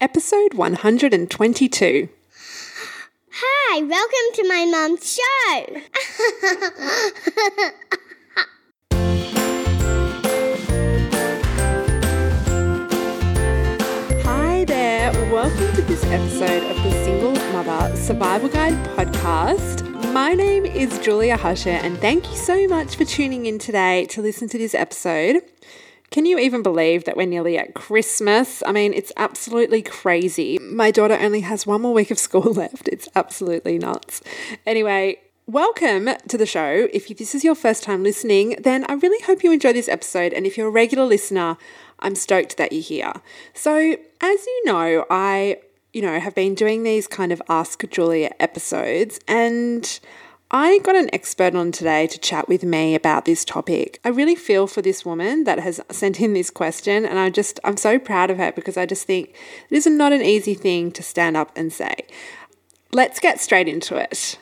episode 122. Hi, welcome to my mum's show. Hi there, welcome to this episode of the Single Mother Survival Guide podcast. My name is Julia Hasche, and thank you so much for tuning in today to listen to this episode. Can you even believe that we're nearly at Christmas? I mean, it's absolutely crazy. My daughter only has one more week of school left. It's absolutely nuts. Anyway, Welcome to the show. If this is your first time listening, then I really hope you enjoy this episode. And if you're a regular listener, I'm stoked that you're here. So, as you know, I, you know, have been doing these kind of Ask Julia episodes and I got an expert on today to chat with me about this topic. I really feel for this woman that has sent in this question, and I just, I'm so proud of her because I just think it is not an easy thing to stand up and say. Let's get straight into it.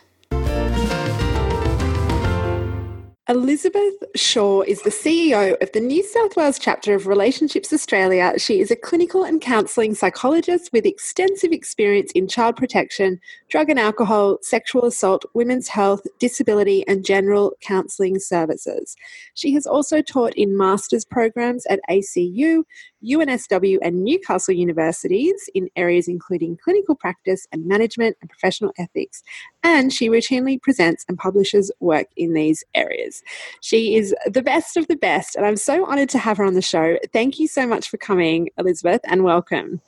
Elisabeth Shaw is the CEO of the New South Wales chapter of Relationships Australia. She is a clinical and counselling psychologist with extensive experience in child protection, drug and alcohol, sexual assault, women's health, disability, and general counselling services. She has also taught in master's programs at ACU, UNSW, and Newcastle universities in areas including clinical practice and management and professional ethics. And she routinely presents and publishes work in these areas. She is the best of the best, and I'm so honoured to have her on the show. Thank you so much for coming, Elisabeth, and welcome.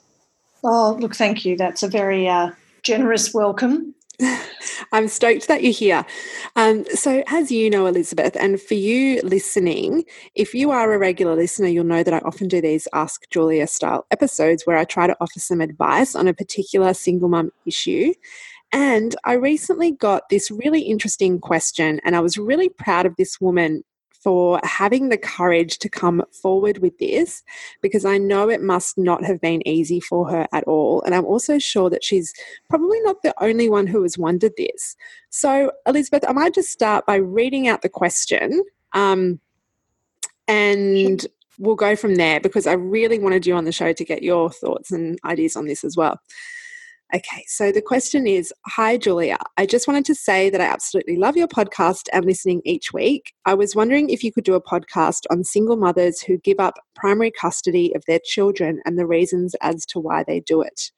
Oh, look, thank you. That's a very uh, generous welcome. I'm stoked that you're here. Um, so, as you know, Elisabeth, and for you listening, if you are a regular listener, you'll know that I often do these Ask Julia style episodes where I try to offer some advice on a particular single mum issue. And I recently got this really interesting question, and I was really proud of this woman for having the courage to come forward with this because I know it must not have been easy for her at all. And I'm also sure that she's probably not the only one who has wondered this. So, Elisabeth, I might just start by reading out the question um, and we'll go from there because I really wanted you on the show to get your thoughts and ideas on this as well. Okay, so the question is Hi, Julia. I just wanted to say that I absolutely love your podcast and listening each week. I was wondering if you could do a podcast on single mothers who give up primary custody of their children and the reasons as to why they do it.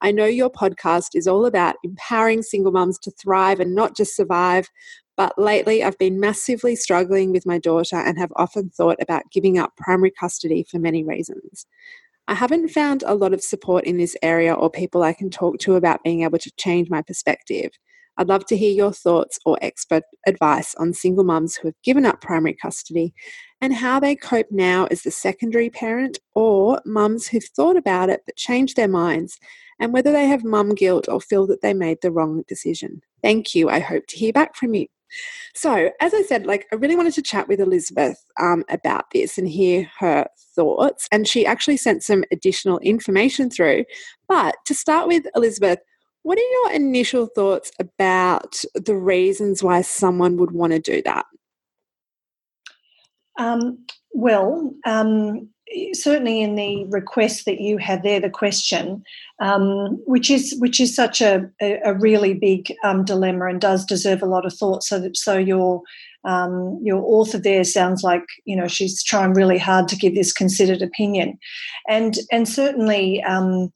I know your podcast is all about empowering single mums to thrive and not just survive, but lately I've been massively struggling with my daughter and have often thought about giving up primary custody for many reasons. I haven't found a lot of support in this area or people I can talk to about being able to change my perspective. I'd love to hear your thoughts or expert advice on single mums who have given up primary custody and how they cope now as the secondary parent or mums who've thought about it but changed their minds and whether they have mum guilt or feel that they made the wrong decision. Thank you. I hope to hear back from you. So, as I said, like I really wanted to chat with Elisabeth um, about this and hear her thoughts. And she actually sent some additional information through. But to start with, Elisabeth, what are your initial thoughts about the reasons why someone would want to do that? Um, well, um, certainly in the request that you had there, the question, um, which is which is such a, a, really big um, dilemma and does deserve a lot of thought. So that, so your um, your author there sounds like you know she's trying really hard to give this considered opinion, and and certainly um,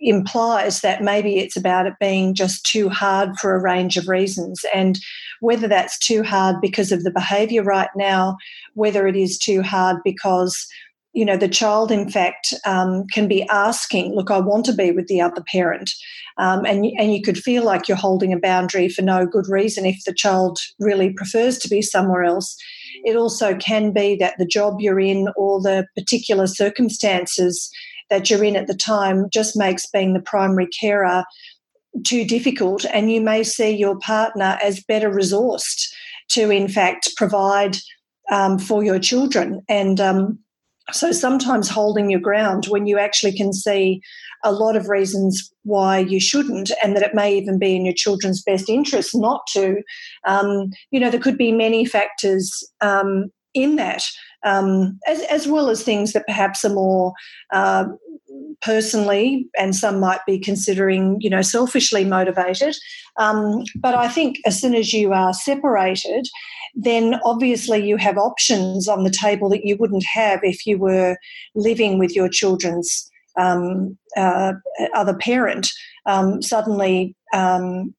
implies that maybe it's about it being just too hard for a range of reasons and whether that's too hard because of the behavior right now whether it is too hard because you know the child in fact um, can be asking look i want to be with the other parent. Um, and, and you could feel like you're holding a boundary for no good reason if the child really prefers to be somewhere else. It also can be that the job you're in or the particular circumstances that you're in at the time just makes being the primary carer too difficult and you may see your partner as better resourced to in fact provide um, for your children. And um, so sometimes holding your ground when you actually can see a lot of reasons why you shouldn't, and that it may even be in your children's best interest not to. Um, you know, there could be many factors um, in that, um, as, as, well as things that perhaps are more uh, personally, and some might be considering, you know, selfishly motivated. Um, but I think as soon as you are separated, then obviously you have options on the table that you wouldn't have if you were living with your children's um, uh, other parent. Um, suddenly, um,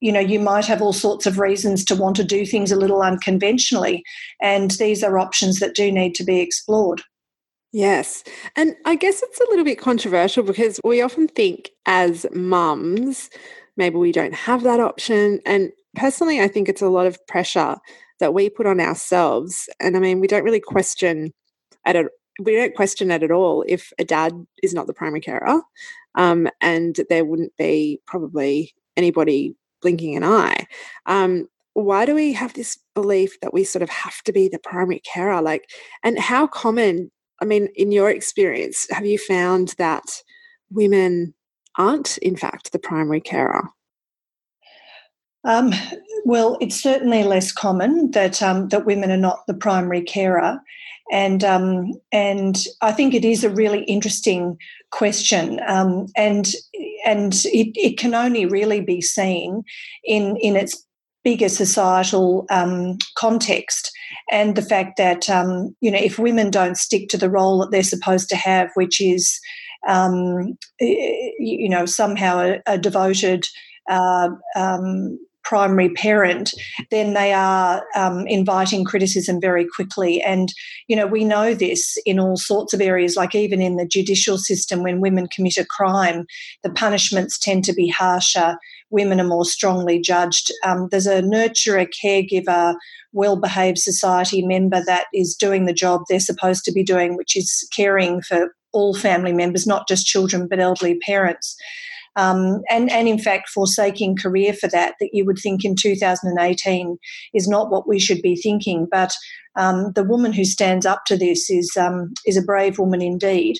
you know, you might have all sorts of reasons to want to do things a little unconventionally, and these are options that do need to be explored. Yes. And I guess it's a little bit controversial because we often think as mums, maybe we don't have that option. And personally, I think it's a lot of pressure that we put on ourselves. And I mean, we don't really question at it. We don't question it at all if a dad is not the primary carer, um, and there wouldn't be probably anybody blinking an eye. Um, why do we have this belief that we sort of have to be the primary carer? Like, and how common I mean, in your experience, have you found that women aren't, in fact, the primary carer? Um, well, it's certainly less common that um, that women are not the primary carer, and um, and I think it is a really interesting question, um, and and it, it can only really be seen in in its bigger societal um, context. And the fact that um, you know if women don't stick to the role that they're supposed to have, which is um, you know somehow a, a devoted uh, um, primary parent, then they are um, inviting criticism very quickly. And, you know, we know this in all sorts of areas, like even in the judicial system, when women commit a crime, the punishments tend to be harsher. Women are more strongly judged. Um, there's a nurturer, caregiver, well behaved society member that is doing the job they're supposed to be doing, which is caring for all family members, not just children, but elderly parents um, and, and in fact forsaking career for that, that you would think in 2018 is not what we should be thinking. But um, the woman who stands up to this is, um, is a brave woman indeed.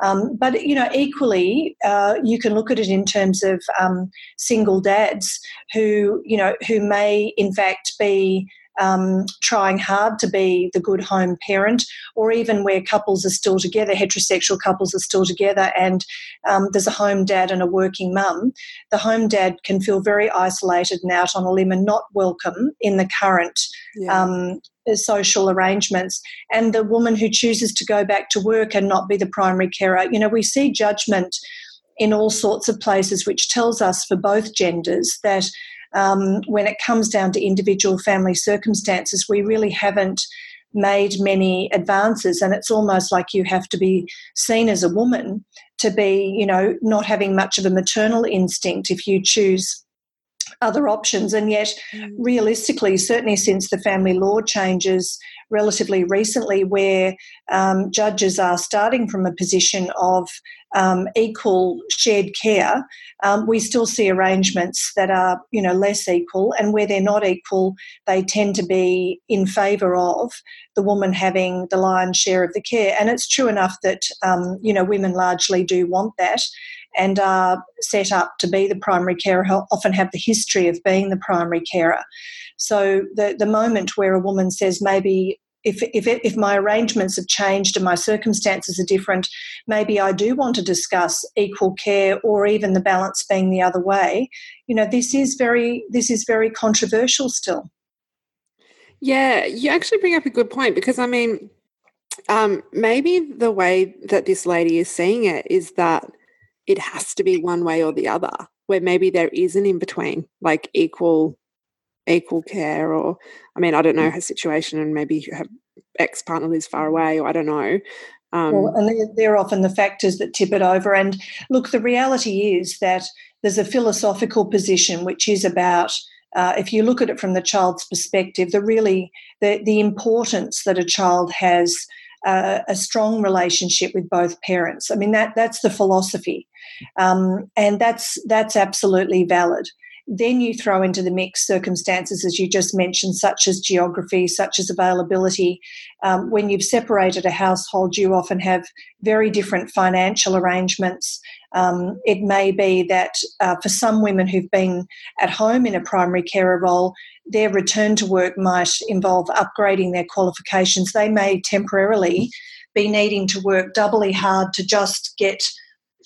Um, but you know, equally, uh, you can look at it in terms of um, single dads who you know who may in fact be um, trying hard to be the good home parent, or even where couples are still together, heterosexual couples are still together, and um, there's a home dad and a working mum, the home dad can feel very isolated and out on a limb and not welcome in the current. Yeah. Um, social arrangements and the woman who chooses to go back to work and not be the primary carer you know we see judgment in all sorts of places which tells us for both genders that um, when it comes down to individual family circumstances, we really haven't made many advances and it's almost like you have to be seen as a woman to be you know not having much of a maternal instinct if you choose other options and yet mm. realistically certainly since the family law changes relatively recently where um, judges are starting from a position of um, equal shared care, um, we still see arrangements that are, you know, less equal, and where they're not equal, they tend to be in favour of the woman having the lion's share of the care. And it's true enough that, um, you know, women largely do want that and are set up to be the primary carer, often have the history of being the primary carer. So the, the moment where a woman says, maybe if, if, if my arrangements have changed and my circumstances are different, maybe I do want to discuss equal care or even the balance being the other way. You know, this is very this is very controversial still. Yeah, you actually bring up a good point because I mean, um, maybe the way that this lady is seeing it is that it has to be one way or the other, where maybe there is an in between, like equal equal care or i mean i don't know mm. her situation and maybe her ex-partner lives far away or i don't know um, well, and they're, they're often the factors that tip it over and look the reality is that there's a philosophical position which is about uh, if you look at it from the child's perspective the really the, the importance that a child has a strong relationship with both parents. I mean that that's the philosophy. Um, and that's that's absolutely valid Then you throw into the mix circumstances, as you just mentioned, such as geography, such as availability. Um, when you've separated a household, you often have very different financial arrangements. Um, it may be that uh, for some women who've been at home in a primary carer role, their return to work might involve upgrading their qualifications. They may temporarily be needing to work doubly hard to just get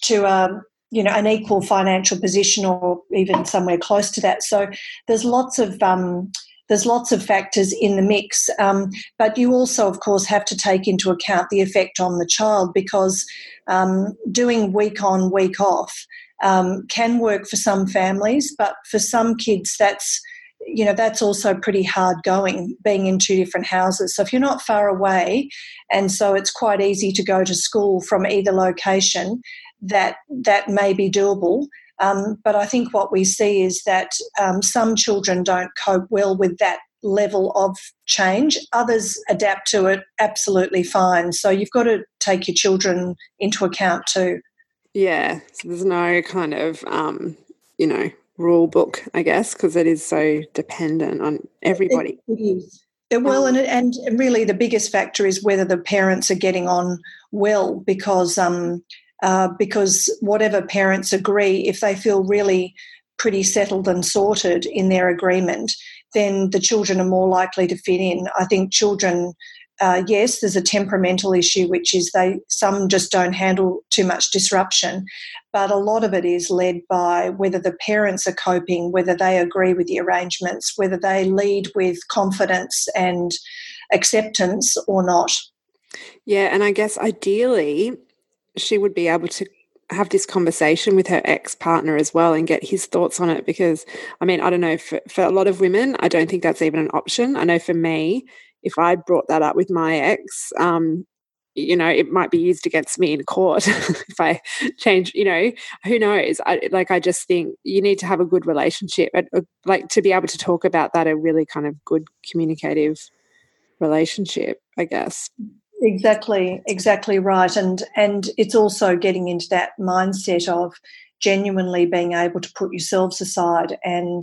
to a um, you know an equal financial position or even somewhere close to that. So there's lots of um, there's lots of factors in the mix, um, but you also, of course, have to take into account the effect on the child because um, doing week on, week off um, can work for some families, but for some kids, that's you know that's also pretty hard going being in two different houses so if you're not far away and so it's quite easy to go to school from either location that that may be doable um, but i think what we see is that um, some children don't cope well with that level of change others adapt to it absolutely fine so you've got to take your children into account too yeah so there's no kind of um, you know rule book, I guess, because it is so dependent on everybody. It, it is. Well, and and really the biggest factor is whether the parents are getting on well, because um, uh, because whatever parents agree, if they feel really pretty settled and sorted in their agreement, then the children are more likely to fit in. I think children uh, yes, there's a temperamental issue, which is they some just don't handle too much disruption, but a lot of it is led by whether the parents are coping, whether they agree with the arrangements, whether they lead with confidence and acceptance or not. Yeah, and I guess ideally she would be able to have this conversation with her ex partner as well and get his thoughts on it because I mean I don't know for, for a lot of women I don't think that's even an option I know for me if I brought that up with my ex, um, you know, it might be used against me in court if I change, you know, who knows? I, like, I just think you need to have a good relationship, and, uh, like, to be able to talk about that, a really kind of good communicative relationship, I guess. Exactly, exactly right. And, and it's also getting into that mindset of genuinely being able to put yourselves aside and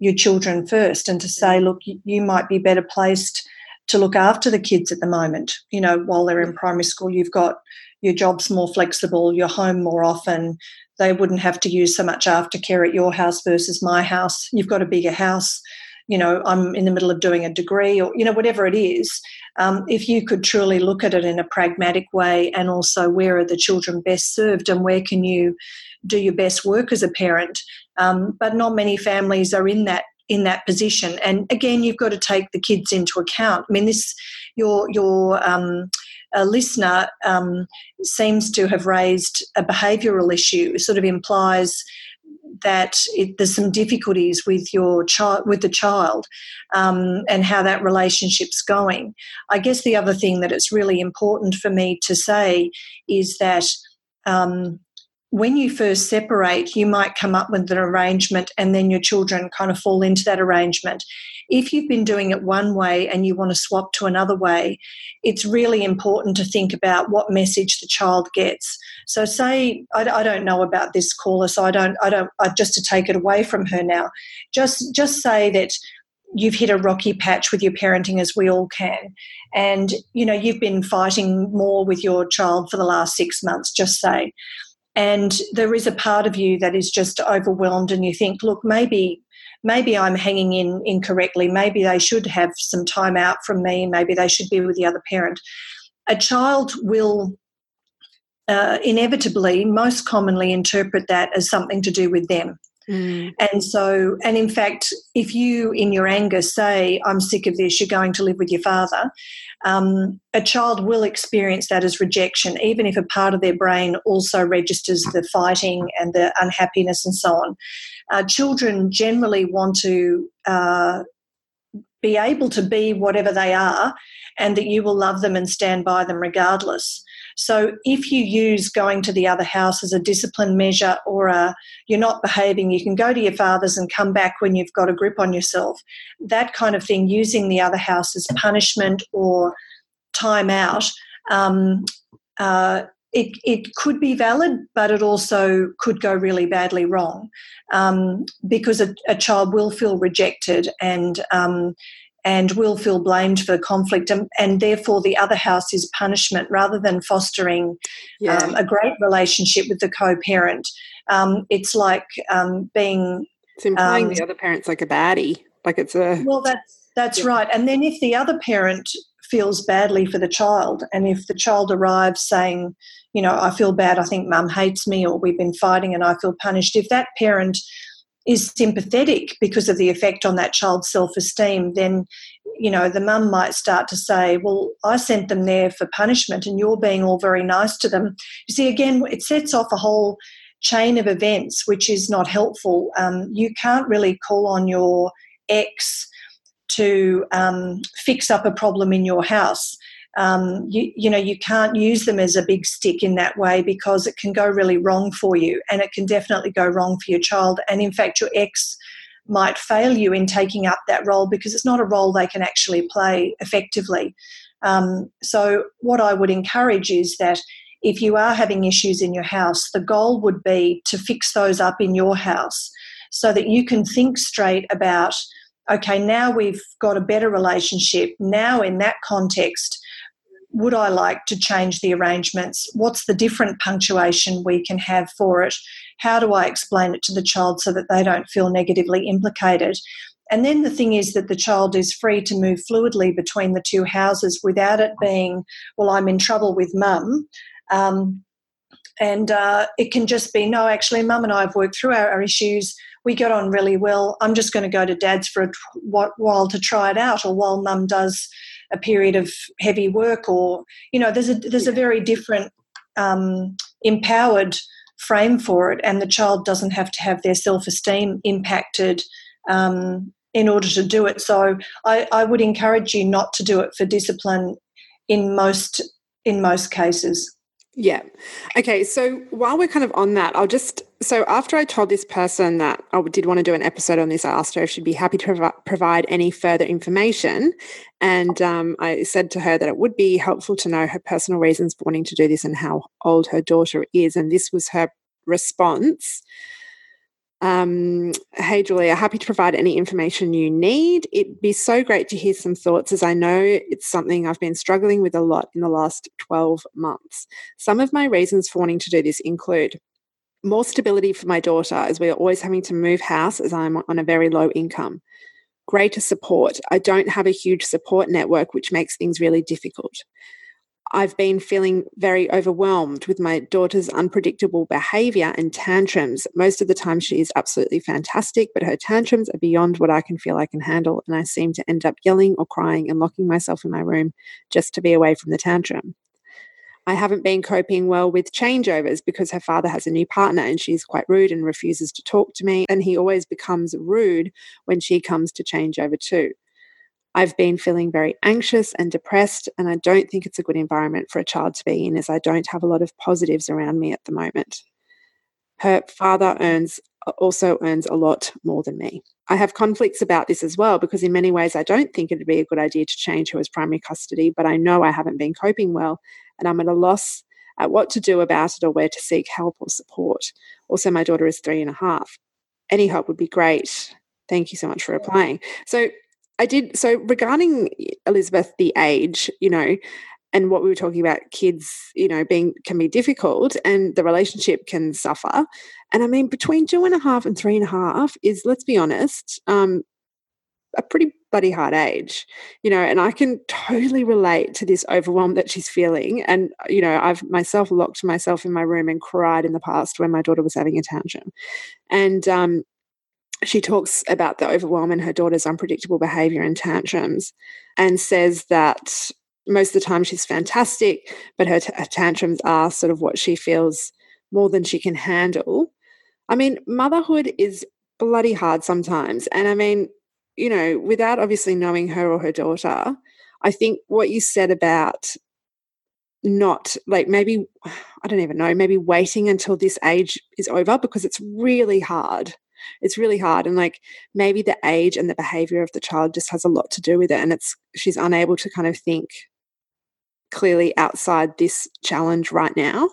your children first and to say, look, you might be better placed to look after the kids at the moment. You know, while they're in primary school, you've got your job's more flexible, you're home more often. They wouldn't have to use so much aftercare at your house versus my house. You've got a bigger house. You know, I'm in the middle of doing a degree or, you know, whatever it is. Um, if you could truly look at it in a pragmatic way and also where are the children best served and where can you do your best work as a parent. Um, but not many families are in that in that position. And again, you've got to take the kids into account. I mean, this your your um, listener um, seems to have raised a behavioural issue. It sort of implies that it, there's some difficulties with your child with the child um, and how that relationship's going. I guess the other thing that it's really important for me to say is that um, when you first separate, you might come up with an arrangement and then your children kind of fall into that arrangement. If you've been doing it one way and you want to swap to another way, it's really important to think about what message the child gets. So, say I, I don't know about this caller, so I don't, I don't, I, just to take it away from her now. Just, just say that you've hit a rocky patch with your parenting as we all can and you know you've been fighting more with your child for the last 6 months just say and there is a part of you that is just overwhelmed and you think look maybe maybe i'm hanging in incorrectly maybe they should have some time out from me maybe they should be with the other parent a child will uh, inevitably most commonly interpret that as something to do with them Mm. And so, and in fact, if you in your anger say, I'm sick of this, you're going to live with your father, um, a child will experience that as rejection, even if a part of their brain also registers the fighting and the unhappiness and so on. Uh, children generally want to uh, be able to be whatever they are and that you will love them and stand by them regardless. So if you use going to the other house as a discipline measure or a, you're not behaving, you can go to your father's and come back when you've got a grip on yourself. That kind of thing, using the other house as punishment or time out, um, uh, it, it could be valid, but it also could go really badly wrong um, because a, a, child will feel rejected and um, and will feel blamed for the conflict, and, and, therefore the other house is punishment rather than fostering yeah. um, a great relationship with the co-parent. Um, it's like um, being it's implying the um, other parent's like a baddie, like it's a well that's that's yeah. right. And then if the other parent feels badly for the child. And if the child arrives saying, you know, I feel bad, I think mum hates me, or we've been fighting and I feel punished, if that parent is sympathetic because of the effect on that child's self esteem, then, you know, the mum might start to say, well, I sent them there for punishment and you're being all very nice to them. You see, again, it sets off a whole chain of events which is not helpful. Um, you can't really call on your ex to um, fix up a problem in your house. Um, you, you know, you can't use them as a big stick in that way because it can go really wrong for you and it can definitely go wrong for your child. And in fact, your ex might fail you in taking up that role because it's not a role they can actually play effectively. Um, so, what I would encourage is that if you are having issues in your house, the goal would be to fix those up in your house so that you can think straight about okay, now we've got a better relationship. Now, in that context, would I like to change the arrangements? What's the different punctuation we can have for it? How do I explain it to the child so that they don't feel negatively implicated? And then the thing is that the child is free to move fluidly between the two houses without it being, well, I'm in trouble with mum. Um, and uh, it can just be, no, actually, mum and I have worked through our, our issues we got on really well. I'm just going to go to dad's for a while to try it out, or while mum does a period of heavy work, or you know, there's a there's a very different um, empowered frame for it, and the child doesn't have to have their self esteem impacted. Um, in order to do it, so I, I would encourage you not to do it for discipline in most in most cases. Yeah. Okay. So while we're kind of on that, I'll just so after I told this person that I did want to do an episode on this, I asked her if she'd be happy to prov- provide any further information, and um, I said to her that it would be helpful to know her personal reasons for wanting to do this and how old her daughter is, and this was her response. Um, hey, Julia, happy to provide any information you need. It'd be so great to hear some thoughts, as I know it's something I've been struggling with a lot in the last 12 months. Some of my reasons for wanting to do this include more stability for my daughter, as we are always having to move house as I'm on a very low income. Greater support. I don't have a huge support network, which makes things really difficult. I've been feeling very overwhelmed with my daughter's unpredictable behavior and tantrums. Most of the time, she is absolutely fantastic, but her tantrums are beyond what I can feel I can handle. And I seem to end up yelling or crying and locking myself in my room just to be away from the tantrum. I haven't been coping well with changeovers because her father has a new partner and she's quite rude and refuses to talk to me. And he always becomes rude when she comes to change over too. I've been feeling very anxious and depressed, and I don't think it's a good environment for a child to be in, as I don't have a lot of positives around me at the moment. Her father earns also earns a lot more than me. I have conflicts about this as well because, in many ways, I don't think it'd be a good idea to change who has primary custody, but I know I haven't been coping well and I'm at a loss at what to do about it or where to seek help or support. Also, my daughter is three and a half. Any help would be great. Thank you so much for replying. So, I did. So regarding Elisabeth, the age, you know, and what we were talking about, kids, you know, being can be difficult and the relationship can suffer. And I mean, between two and a half and three and a half is, let's be honest, um, a pretty bloody hard age, you know, and I can totally relate to this overwhelm that she's feeling. And, you know, I've myself locked myself in my room and cried in the past when my daughter was having a tantrum. And um, she talks about the overwhelm and her daughter's unpredictable behavior and tantrums and says that most of the time she's fantastic, but her, t- her tantrums are sort of what she feels more than she can handle. I mean, motherhood is bloody hard sometimes. And I mean, you know, without obviously knowing her or her daughter, I think what you said about not like maybe, I don't even know, maybe waiting until this age is over because it's really hard it's really hard and like maybe the age and the behavior of the child just has a lot to do with it and it's she's unable to kind of think clearly outside this challenge right now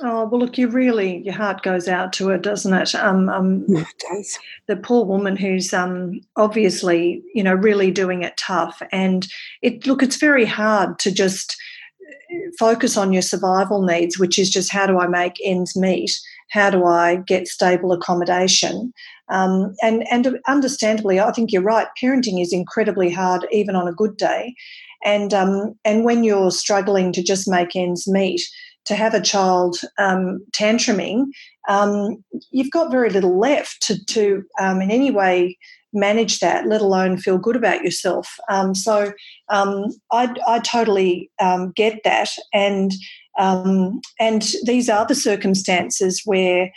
Oh well, look, you really your heart goes out to her, doesn't it? Um, um, it does. The poor woman who's um, obviously, you know, really doing it tough, and it look, it's very hard to just uh, focus on your survival needs, which is just how do I make ends meet? How do I get stable accommodation? Um, and and understandably, I think you're right. Parenting is incredibly hard, even on a good day, and um, and when you're struggling to just make ends meet to have a child um, tantruming, um, you've got very little left to, to um, in any way manage that, let alone feel good about yourself. Um, so um, I, I totally um, get that, and and these are the circumstances where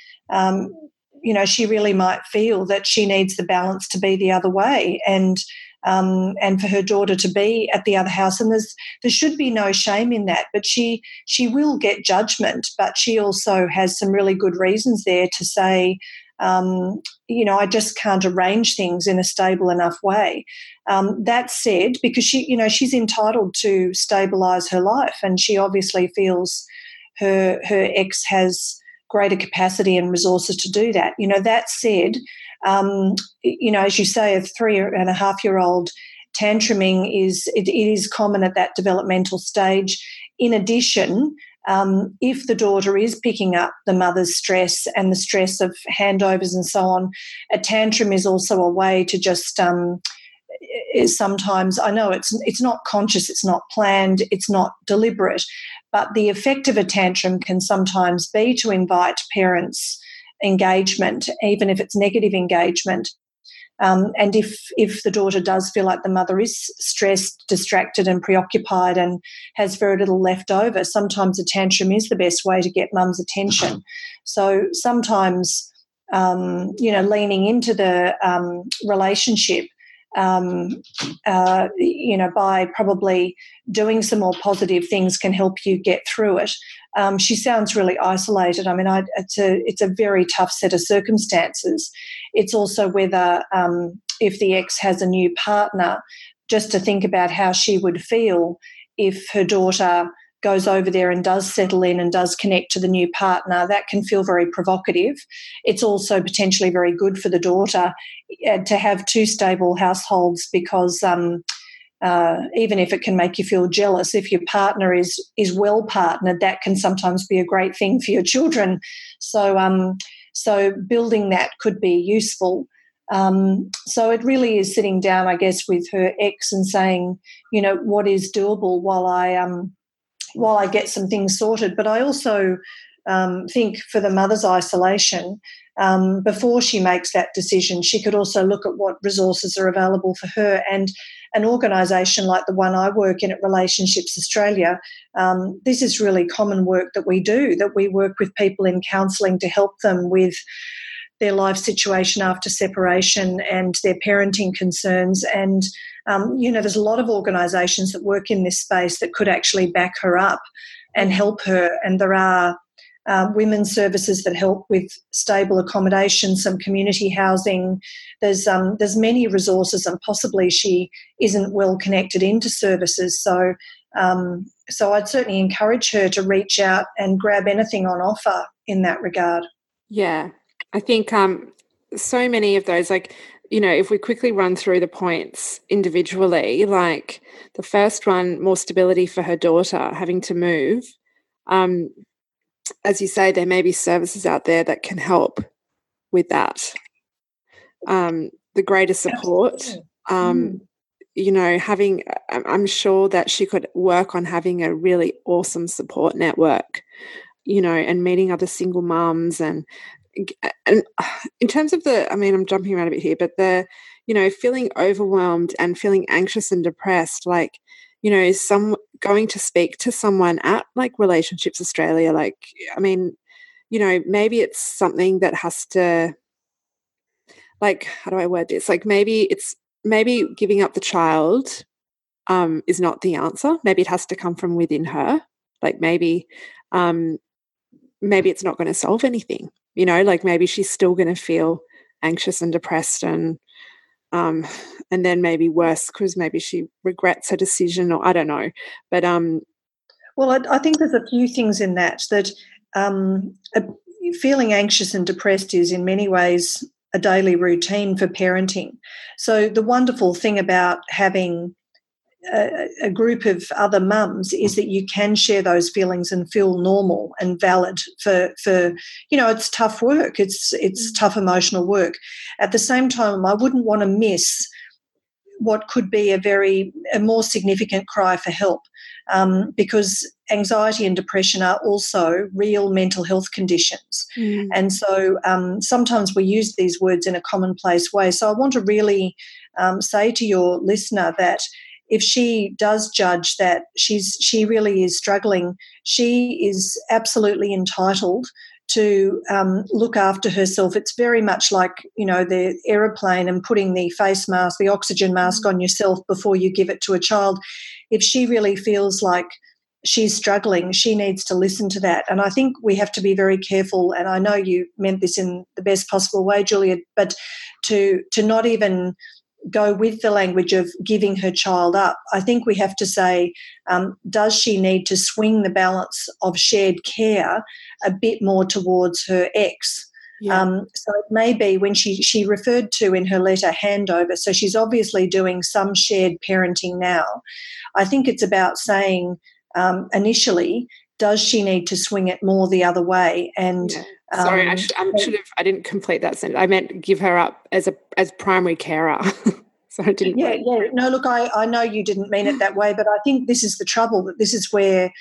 you know she really might feel that she needs the balance to be the other way, and um, and for her daughter to be at the other house. And there's there should be no shame in that. But she she will get judgment, but she also has some really good reasons there to say. Um, you know, I just can't arrange things in a stable enough way. Um, that said, because she, you know, she's entitled to stabilise her life, and she obviously feels her her ex has greater capacity and resources to do that. You know, that said, um, you know, as you say, a three and a half year old tantruming is it, it is common at that developmental stage. In addition, um, if the daughter is picking up the mother's stress and the stress of handovers and so on, a tantrum is also a way to just um, sometimes I know it's it's not conscious, it's not planned, it's not deliberate, but the effect of a tantrum can sometimes be to invite parents engagement, even if it's negative engagement. Um, and if if the daughter does feel like the mother is stressed, distracted, and preoccupied, and has very little left over, sometimes a tantrum is the best way to get mum's attention. So sometimes, um, you know, leaning into the um, relationship um, uh, you know, by probably doing some more positive things can help you get through it. Um, she sounds really isolated. I mean, I, it's a it's a very tough set of circumstances. It's also whether um, if the ex has a new partner, just to think about how she would feel if her daughter goes over there and does settle in and does connect to the new partner, that can feel very provocative. It's also potentially very good for the daughter uh, to have two stable households because. Um, uh, even if it can make you feel jealous, if your partner is is well partnered, that can sometimes be a great thing for your children. So, um, so building that could be useful. Um, so it really is sitting down, I guess, with her ex and saying, you know, what is doable while I um, while I get some things sorted. But I also um, think for the mother's isolation, um, before she makes that decision, she could also look at what resources are available for her. And an organisation like the one I work in at Relationships Australia, um, this is really common work that we do, that we work with people in counselling to help them with their life situation after separation and their parenting concerns. And, um, you know, there's a lot of organisations that work in this space that could actually back her up and help her. And there are uh, women's services that help with stable accommodation, some community housing. There's um, there's many resources, and possibly she isn't well connected into services. So um, so I'd certainly encourage her to reach out and grab anything on offer in that regard. Yeah, I think um, so many of those, like, you know, if we quickly run through the points individually, like the first one, more stability for her daughter having to move. Um, as you say, there may be services out there that can help with that. Um, the greater support, um, mm. you know, having, I'm sure that she could work on having a really awesome support network, you know, and meeting other single mums and and in terms of the, I mean, I'm jumping around a bit here, but the, you know, feeling overwhelmed and feeling anxious and depressed, like, you know, some going to speak to someone at like Relationships Australia, like, I mean, you know, maybe it's something that has to, like, how do I word this? Like, maybe it's maybe giving up the child um, is not the answer. Maybe it has to come from within her. Like, maybe, um, maybe it's not going to solve anything you know like maybe she's still going to feel anxious and depressed and um and then maybe worse because maybe she regrets her decision or i don't know but um well I, I, think there's a few things in that that um, feeling anxious and depressed is in many ways a daily routine for parenting. So the wonderful thing about having a, a, group of other mums is that you can share those feelings and feel normal and valid for for you know it's tough work it's it's mm. tough emotional work at the same time i wouldn't want to miss what could be a very a more significant cry for help um, because anxiety and depression are also real mental health conditions mm. and so um, sometimes we use these words in a commonplace way so i want to really um, say to your listener that if she does judge that she's she really is struggling, she is absolutely entitled to um, look after herself. It's very much like you know the aeroplane and putting the face mask, the oxygen mask on yourself before you give it to a child. If she really feels like she's struggling, she needs to listen to that. And I think we have to be very careful. And I know you meant this in the best possible way, Julia, but to to not even go with the language of giving her child up. I think we have to say, um, does she need to swing the balance of shared care a bit more towards her ex? Yeah. Um, so it may be when she she referred to in her letter handover. So she's obviously doing some shared parenting now. I think it's about saying um, initially, does she need to swing it more the other way? And yeah. Sorry, I, um, should, I should have. I didn't complete that sentence. I meant give her up as a as primary carer. so I didn't. Yeah, yeah. No, look, I I know you didn't mean it that way, but I think this is the trouble. That this is where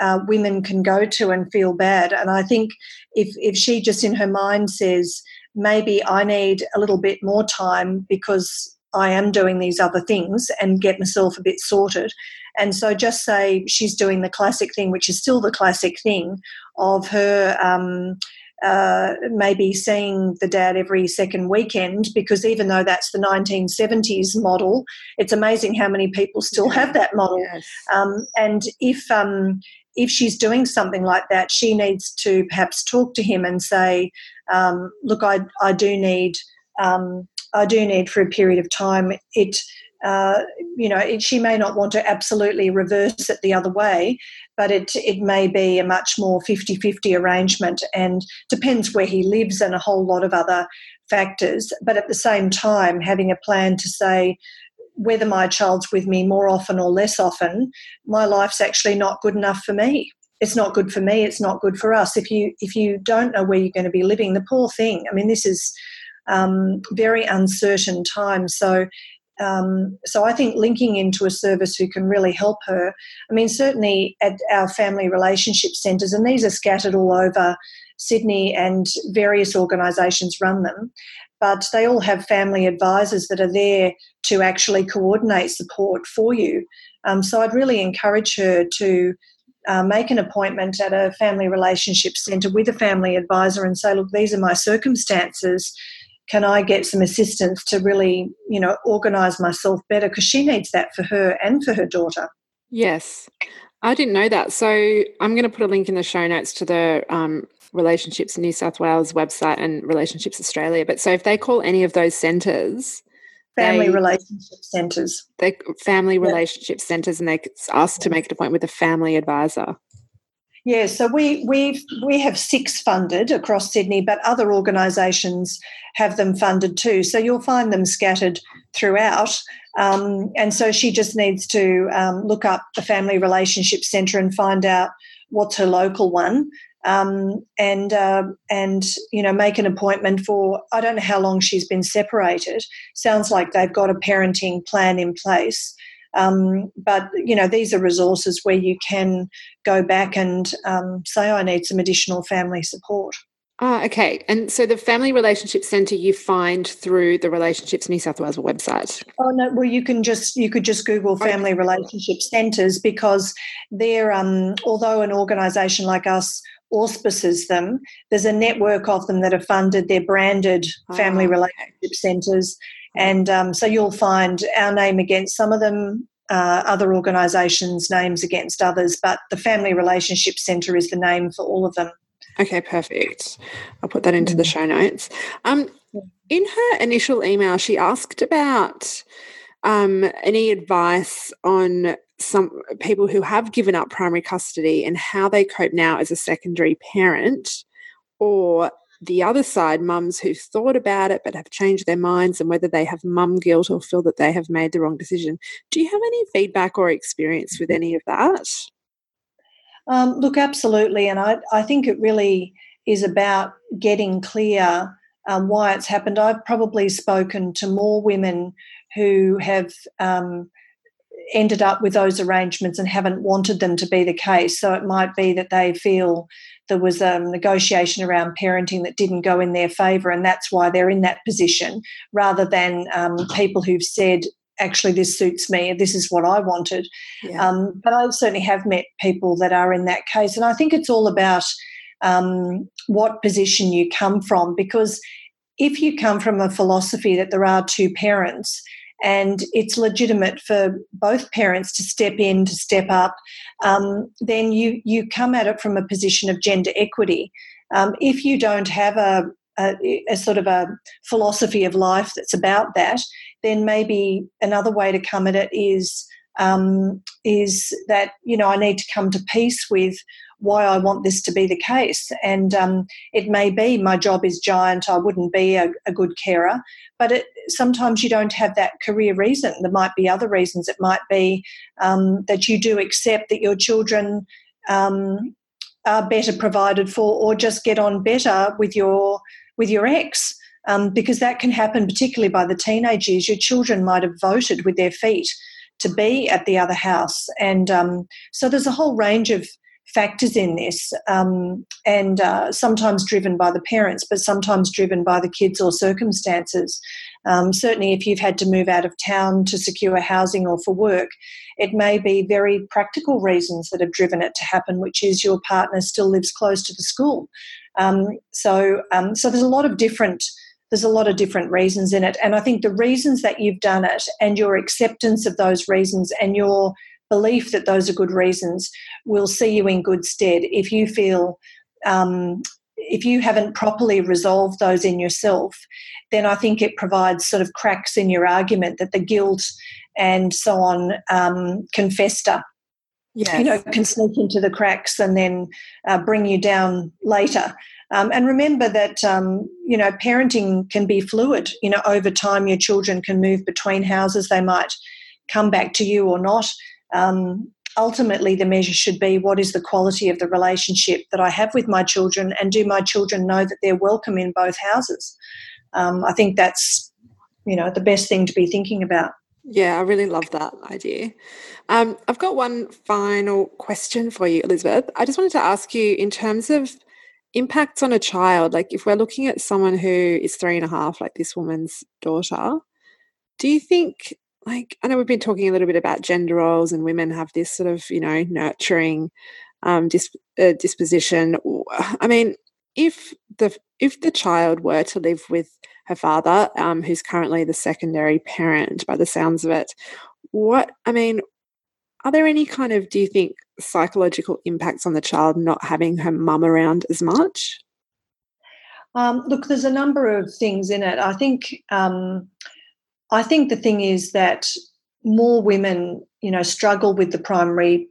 uh, women can go to and feel bad. And I think if if she just in her mind says maybe I need a little bit more time because I am doing these other things and get myself a bit sorted. And so just say she's doing the classic thing, which is still the classic thing of her. Um, uh, maybe seeing the dad every second weekend because even though that's the 1970s model, it's amazing how many people still have that model. Yes. Um, and if um, if she's doing something like that, she needs to perhaps talk to him and say, um, "Look, I I do need um, I do need for a period of time it." Uh, you know, it, she may not want to absolutely reverse it the other way, but it, it may be a much more 50 50 arrangement and depends where he lives and a whole lot of other factors. But at the same time, having a plan to say, whether my child's with me more often or less often, my life's actually not good enough for me. It's not good for me. It's not good for us. If you if you don't know where you're going to be living, the poor thing. I mean, this is um, very uncertain times. So um, so I think linking into a service who can really help her. I mean, certainly at our family relationship centres, and these are scattered all over Sydney, and various organisations run them. But they all have family advisors that are there to actually coordinate support for you. Um, so I'd really encourage her to uh, make an appointment at a family relationship centre with a family advisor and say, look, these are my circumstances can I get some assistance to really, you know, organize myself better? Because she needs that for her and for her daughter. Yes. I didn't know that. So I'm going to put a link in the show notes to the um, Relationships New South Wales website and Relationships Australia. But so if they call any of those centres, family they, relationship centres, they family yeah. relationship centres, and they ask to make an appointment with a family advisor. Yeah, so we we we have six funded across Sydney, but other organisations have them funded too. So you'll find them scattered throughout. Um, and so she just needs to um, look up the Family Relationship Centre and find out what's her local one, um, and uh, and you know make an appointment for. I don't know how long she's been separated. Sounds like they've got a parenting plan in place. Um, but you know, these are resources where you can go back and um, say, "I need some additional family support." Ah, okay. And so the Family Relationship Centre you find through the Relationships New South Wales website. Oh no, well you can just you could just Google Family okay. Relationship Centres because they're um, although an organisation like us auspices them, there's a network of them that are funded. They're branded oh, Family okay. Relationship Centres, and um, so you'll find our name against some of them, uh, other organisations' names against others, but the Family Relationship Centre is the name for all of them. Okay, perfect. I'll put that into the mm. show notes. Um, in her initial email, she asked about um, any advice on some people who have given up primary custody and how they cope now as a secondary parent, or the other side, mums who've thought about it but have changed their minds and whether they have mum guilt or feel that they have made the wrong decision. Do you have any feedback or experience with any of that? Um, look, absolutely. And I, I think it really is about getting clear um, why it's happened. I've probably spoken to more women who have um, ended up with those arrangements and haven't wanted them to be the case. So it might be that they feel there was a negotiation around parenting that didn't go in their favour, and that's why they're in that position, rather than um, people who've said, actually, this suits me, this is what I wanted. Yeah. Um, but I certainly have met people that are in that case, and I think it's all about um, what position you come from, because if you come from a philosophy that there are two parents, and it's legitimate for both parents to step in, to step up, um, then you you come at it from a position of gender equity. Um, if you don't have a, a, a, sort of a philosophy of life that's about that, then maybe another way to come at it is um, is that you know I need to come to peace with why I want this to be the case. And um, it may be my job is giant, I wouldn't be a, a good carer, but it, sometimes you don't have that career reason. There might be other reasons. It might be um, that you do accept that your children um, are better provided for or just get on better with your with your ex. Um, because that can happen, particularly by the teenage years. Your children might have voted with their feet to be at the other house. And um, so there's a whole range of factors in this, um, and uh, sometimes driven by the parents, but sometimes driven by the kids or circumstances. Um, certainly, if you've had to move out of town to secure housing or for work, it may be very practical reasons that have driven it to happen, which is your partner still lives close to the school. Um, so, um, so there's a lot of different there's a lot of different reasons in it, and I think the reasons that you've done it and your acceptance of those reasons and your belief that those are good reasons will see you in good stead if you feel um, if you haven't properly resolved those in yourself then i think it provides sort of cracks in your argument that the guilt and so on um, can fester. Yes. you know can sneak into the cracks and then uh, bring you down later. Um, and remember that um, you know parenting can be fluid. You know over time your children can move between houses. They might come back to you or not um, ultimately the measure should be what is the quality of the relationship that I have with my children, and do my children know that they're welcome in both houses? Um, I think that's you know the best thing to be thinking about. Yeah, I really love that idea. Um, I've got one final question for you, Elisabeth. I just wanted to ask you in terms of impacts on a child, like if we're looking at someone who is three and a half, like this woman's daughter, do you think like I know we've been talking a little bit about gender roles and women have this sort of you know nurturing um, disp- uh, disposition. I mean, if the if the child were to live with her father, um, who's currently the secondary parent, by the sounds of it, what I mean, are there any kind of do you think psychological impacts on the child not having her mum around as much? Um, look, there's a number of things in it. I think. Um, I think the thing is that more women, you know, struggle with the primary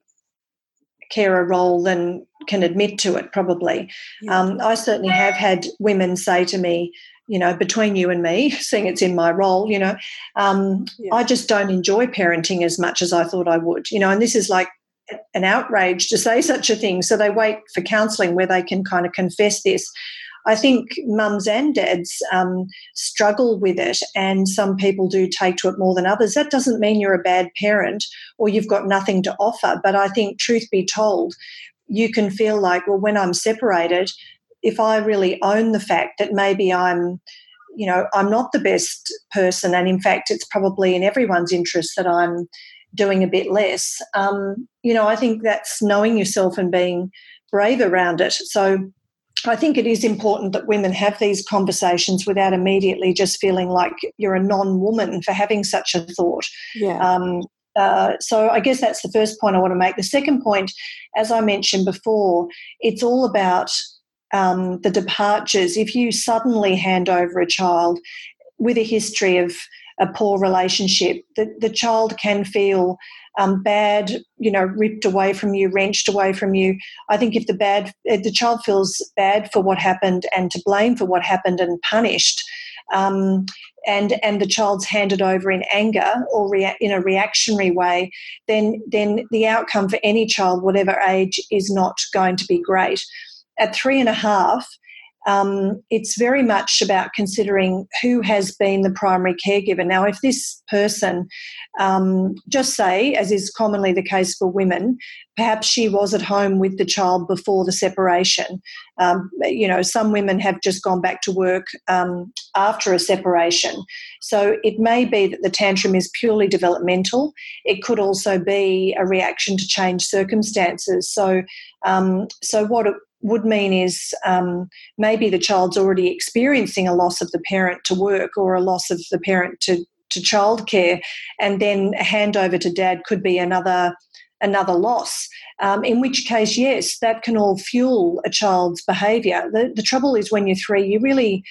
carer role than can admit to it, probably. Yeah. Um, I certainly have had women say to me, you know, between you and me, seeing it's in my role, you know, um, yeah. I just don't enjoy parenting as much as I thought I would, you know, and this is like an outrage to say such a thing. So they wait for counselling where they can kind of confess this. I think mums and dads um, struggle with it, and some people do take to it more than others. That doesn't mean you're a bad parent or you've got nothing to offer. But I think, truth be told, you can feel like, well, when I'm separated, if I really own the fact that maybe I'm you know i'm not the best person and in fact it's probably in everyone's interest that i'm doing a bit less um, you know i think that's knowing yourself and being brave around it so I think it is important that women have these conversations without immediately just feeling like you're a non woman for having such a thought. Yeah. Um, uh, so I guess that's the first point I want to make. The second point, as I mentioned before, it's all about um, the departures. If you suddenly hand over a child with a history of a poor relationship. The, the child can feel um, bad, you know, ripped away from you, wrenched away from you. I think if the bad, if the child feels bad for what happened and to blame for what happened and punished, um, and and the child's handed over in anger or rea- in a reactionary way, then then the outcome for any child, whatever age, is not going to be great. At three and a half, um, it's very much about considering who has been the primary caregiver. Now, if this person, um, just say, as is commonly the case for women, perhaps she was at home with the child before the separation. Um, you know, some women have just gone back to work um, after a separation. So it may be that the tantrum is purely developmental. It could also be a reaction to changed circumstances. So, um, so what would mean is um, maybe the child's already experiencing a loss of the parent to work or a loss of the parent to, to childcare, and then a handover to dad could be another another loss. Um, in which case, yes, that can all fuel a child's behaviour. The, the trouble is when you're three, you really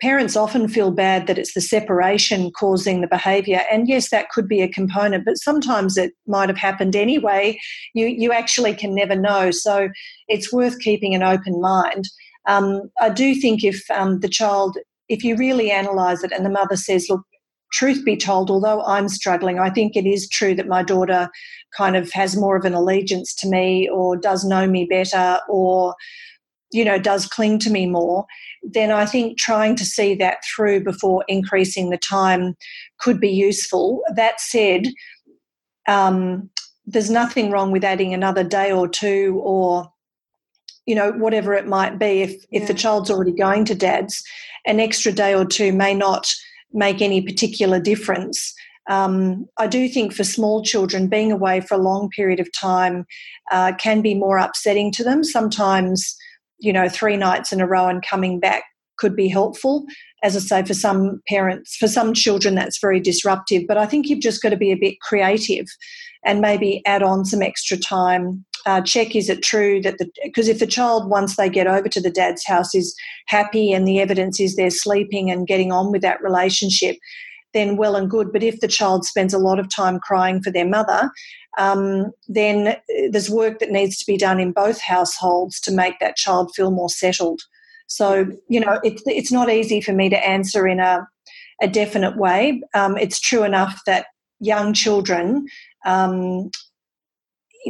parents often feel bad that it's the separation causing the behavior and yes that could be a component but sometimes it might have happened anyway. You you actually can never know so it's worth keeping an open mind. Um, i do think if um, the child if you really analyze it and the mother says look truth be told although i'm struggling i think it is true that my daughter kind of has more of an allegiance to me or does know me better or you know does cling to me more then i think trying to see that through before increasing the time could be useful that said um, there's nothing wrong with adding another day or two or you know whatever it might be if yeah. if the child's already going to dad's an extra day or two may not make any particular difference um, I do think for small children, being away for a long period of time uh, can be more upsetting to them. Sometimes you know, three nights in a row and coming back could be helpful. As I say, for some parents, for some children, that's very disruptive. But I think you've just got to be a bit creative and maybe add on some extra time. Uh, check is it true that the because if the child once they get over to the dad's house is happy and the evidence is they're sleeping and getting on with that relationship, then well and good. But if the child spends a lot of time crying for their mother, um, then uh, there's work that needs to be done in both households to make that child feel more settled. So, you know, it's, it's not easy for me to answer in a, a definite way. Um, it's true enough that young children, um,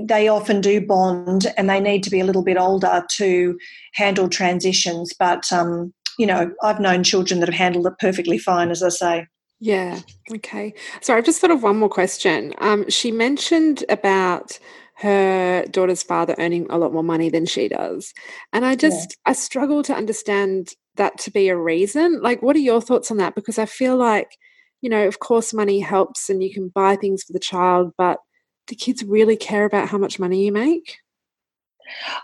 they often do bond and they need to be a little bit older to handle transitions. But, um, you know, I've known children that have handled it perfectly fine, as I say. Yeah. Okay. So I've just thought of one more question. Um, she mentioned about her daughter's father earning a lot more money than she does. And I just, yeah. I struggle to understand that to be a reason. Like, what are your thoughts on that? Because I feel like, you know, of course, money helps and you can buy things for the child, but do kids really care about how much money you make?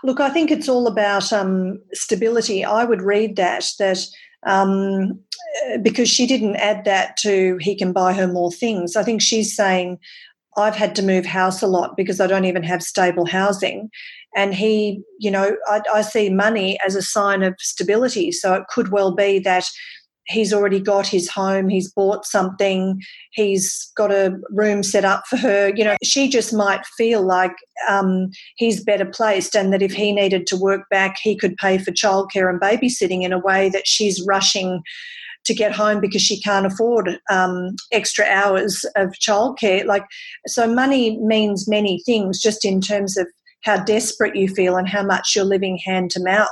Look, I think it's all about um, stability. I would read that, that um, because she didn't add that to he can buy her more things. I think she's saying, I've had to move house a lot because I don't even have stable housing. And he, you know, I, I see money as a sign of stability. So it could well be that he's already got his home, he's bought something, he's got a room set up for her. You know, she just might feel like um, he's better placed and that if he needed to work back, he could pay for childcare and babysitting in a way that she's rushing to get home because she can't afford um, extra hours of childcare. Like, so money means many things just in terms of how desperate you feel and how much you're living hand to mouth.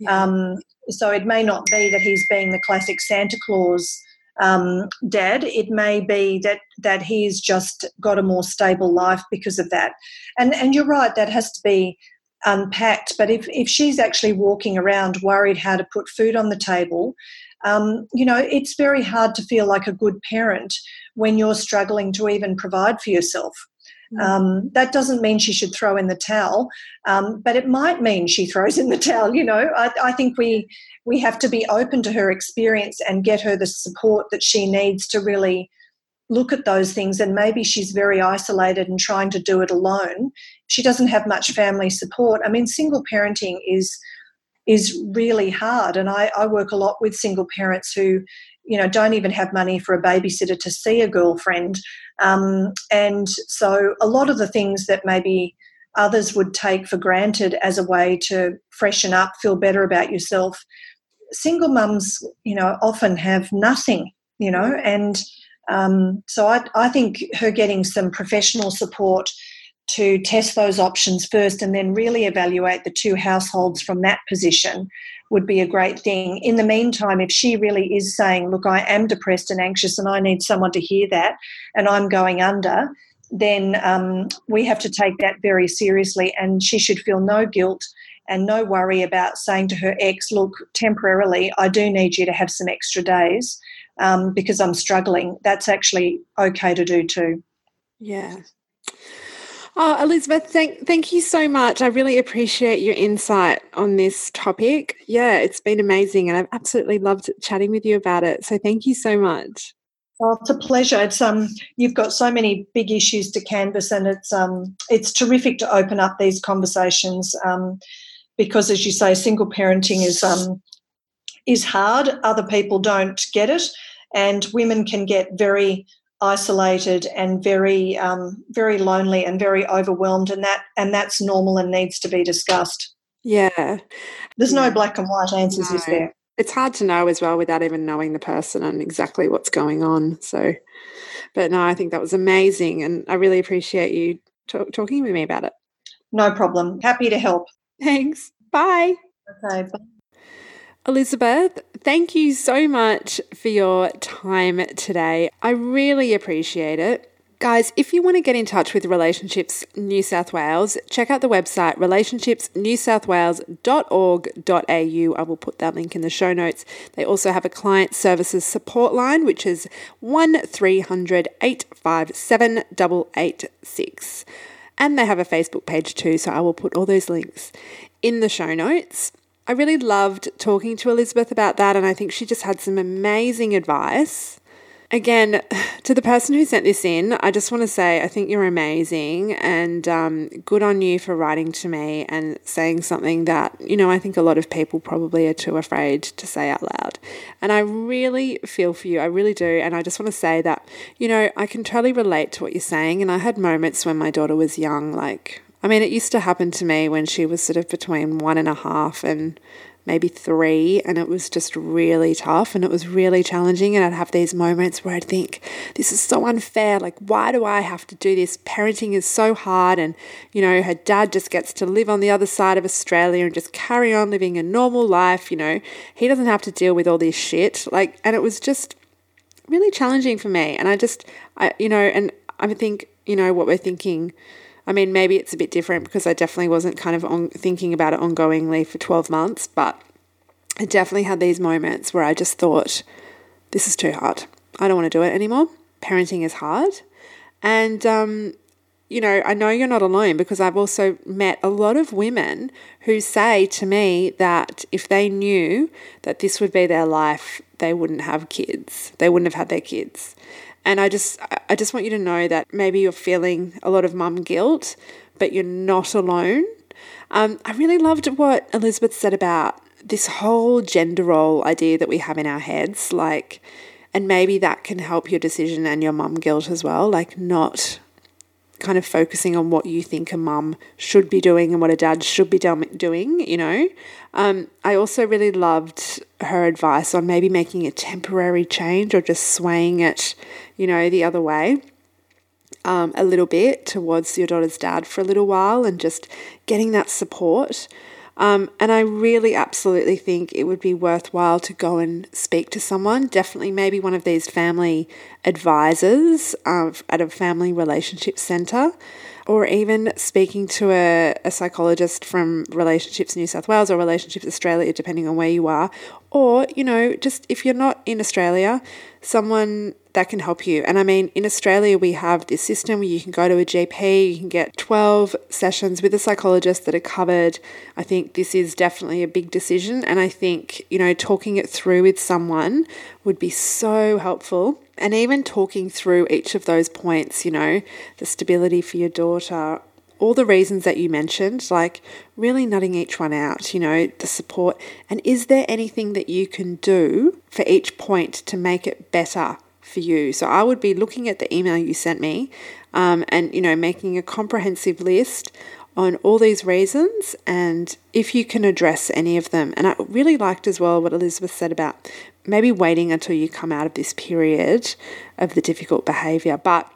Yeah. Um, so it may not be that he's being the classic Santa Claus um, dad. It may be that that he's just got a more stable life because of that. And and you're right, that has to be unpacked. But if if she's actually walking around worried how to put food on the table, um, you know, it's very hard to feel like a good parent when you're struggling to even provide for yourself. Mm. Um, that doesn't mean she should throw in the towel, um, but it might mean she throws in the towel. You know, I, I, think we we have to be open to her experience and get her the support that she needs to really look at those things. And maybe she's very isolated and trying to do it alone. She doesn't have much family support. I mean, single parenting is is really hard, and I, I work a lot with single parents who you know, don't even have money for a babysitter to see a girlfriend. Um, and so a lot of the things that maybe others would take for granted as a way to freshen up, feel better about yourself, single mums, you know, often have nothing, you know, and um, so I, I think her getting some professional support to test those options first and then really evaluate the two households from that position would be a great thing. In the meantime, if she really is saying, Look, I am depressed and anxious and I need someone to hear that and I'm going under, then um, we have to take that very seriously and she should feel no guilt and no worry about saying to her ex, Look, temporarily, I do need you to have some extra days um, because I'm struggling. That's actually okay to do too. Yeah. Oh, Elisabeth, thank thank you so much. I really appreciate your insight on this topic. Yeah, it's been amazing, and I've absolutely loved chatting with you about it. So thank you so much. Oh, it's a pleasure. It's um, you've got so many big issues to canvas, and it's um, it's terrific to open up these conversations. Um, because, as you say, single parenting is um, is hard. Other people don't get it, and women can get very isolated and very um, very lonely and very overwhelmed and that and that's normal and needs to be discussed. Yeah. There's yeah. no black and white answers no. is there? It's hard to know as well without even knowing the person and exactly what's going on so. But no i think that was amazing and i really appreciate you talk, talking with me about it. No problem. Happy to help. Thanks. Bye. Okay bye Elisabeth, thank you so much for your time today. I really appreciate it. Guys, if you want to get in touch with Relationships New South Wales, check out the website relationshipsnewsouthwales.org.au. I will put that link in the show notes. They also have a client services support line, which is 1300 857 886. And they have a Facebook page too, so I will put all those links in the show notes. I really loved talking to Elisabeth about that, and I think she just had some amazing advice. Again, to the person who sent this in, I just want to say I think you're amazing and um, good on you for writing to me and saying something that, you know, I think a lot of people probably are too afraid to say out loud. And I really feel for you. I really do. And I just want to say that, you know, I can totally relate to what you're saying. And I had moments when my daughter was young, like I mean, it used to happen to me when she was sort of between one and a half and maybe three, and it was just really tough and it was really challenging. And I'd have these moments where I'd think, this is so unfair. Like, why do I have to do this? Parenting is so hard. And, you know, her dad just gets to live on the other side of Australia and just carry on living a normal life. You know, he doesn't have to deal with all this shit. Like, and it was just really challenging for me. And I just, I, you know, and I think, you know, what we're thinking I mean, maybe it's a bit different because I definitely wasn't kind of on, thinking about it ongoingly for 12 months, but I definitely had these moments where I just thought, this is too hard. I don't want to do it anymore. Parenting is hard. And, um, you know, I know you're not alone because I've also met a lot of women who say to me that if they knew that this would be their life, they wouldn't have kids. They wouldn't have had their kids. And I just I just want you to know that maybe you're feeling a lot of mum guilt, but you're not alone. Um, I really loved what Elisabeth said about this whole gender role idea that we have in our heads, like, and maybe that can help your decision and your mum guilt as well, like not kind of focusing on what you think a mum should be doing and what a dad should be doing, you know. Um, I also really loved her advice on maybe making a temporary change or just swaying it, you know, the other way. Um, a little bit towards your daughter's dad for a little while and just getting that support. Um, and I really absolutely think it would be worthwhile to go and speak to someone, definitely maybe one of these family advisors uh, at a family relationship centre, or even speaking to a, a psychologist from Relationships New South Wales or Relationships Australia, depending on where you are. Or, you know, just if you're not in Australia, someone that can help you. And I mean, in Australia, we have this system where you can go to a GP, you can get 12 sessions with a psychologist that are covered. I think this is definitely a big decision. And I think, you know, talking it through with someone would be so helpful. And even talking through each of those points, you know, the stability for your daughter, all the reasons that you mentioned, like really nutting each one out, you know, the support. And is there anything that you can do for each point to make it better for you. So I would be looking at the email you sent me um, and, you know, making a comprehensive list on all these reasons and if you can address any of them. And I really liked as well what Elisabeth said about maybe waiting until you come out of this period of the difficult behavior. But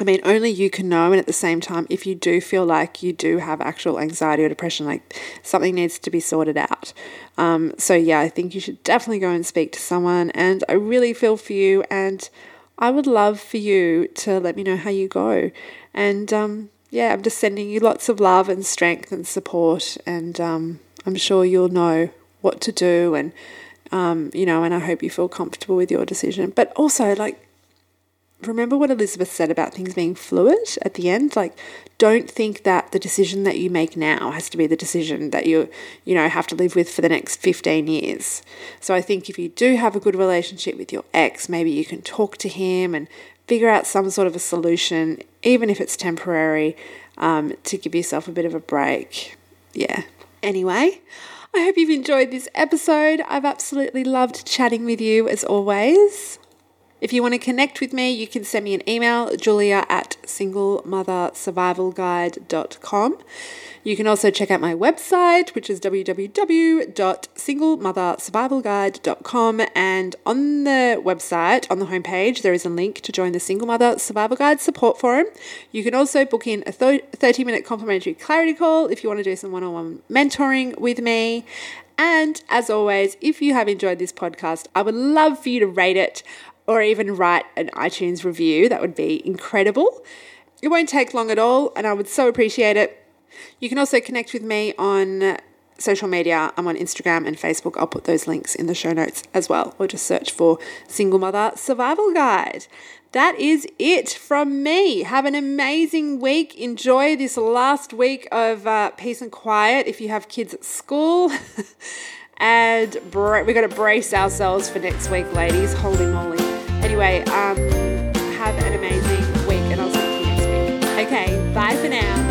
I mean, only you can know. And at the same time, if you do feel like you do have actual anxiety or depression, like something needs to be sorted out. Um, so, yeah, I think you should definitely go and speak to someone. And I really feel for you. And I would love for you to let me know how you go. And um, yeah, I'm just sending you lots of love and strength and support. And um, I'm sure you'll know what to do. And, um, you know, and I hope you feel comfortable with your decision. But also, like, remember what Elisabeth said about things being fluid at the end? Like, don't think that the decision that you make now has to be the decision that you, you know, have to live with for the next 15 years. So I think if you do have a good relationship with your ex, maybe you can talk to him and figure out some sort of a solution, even if it's temporary, um, to give yourself a bit of a break. Yeah. Anyway, I hope you've enjoyed this episode. I've absolutely loved chatting with you as always. If you want to connect with me, you can send me an email, julia at singlemothersurvivalguide.com. You can also check out my website, which is www.singlemothersurvivalguide.com. And on the website, on the homepage, there is a link to join the Single Mother Survival Guide support forum. You can also book in a 30 minute complimentary clarity call if you want to do some one on one mentoring with me. And as always, if you have enjoyed this podcast, I would love for you to rate it or even write an iTunes review. That would be incredible. It won't take long at all, and I would so appreciate it. You can also connect with me on social media. I'm on Instagram and Facebook. I'll put those links in the show notes as well, or just search for Single Mother Survival Guide. That is it from me. Have an amazing week. Enjoy this last week of uh, peace and quiet if you have kids at school. and bra- we got to brace ourselves for next week, ladies. Holy moly. Anyway, um, have an amazing week and I'll see you next week. Okay, bye for now.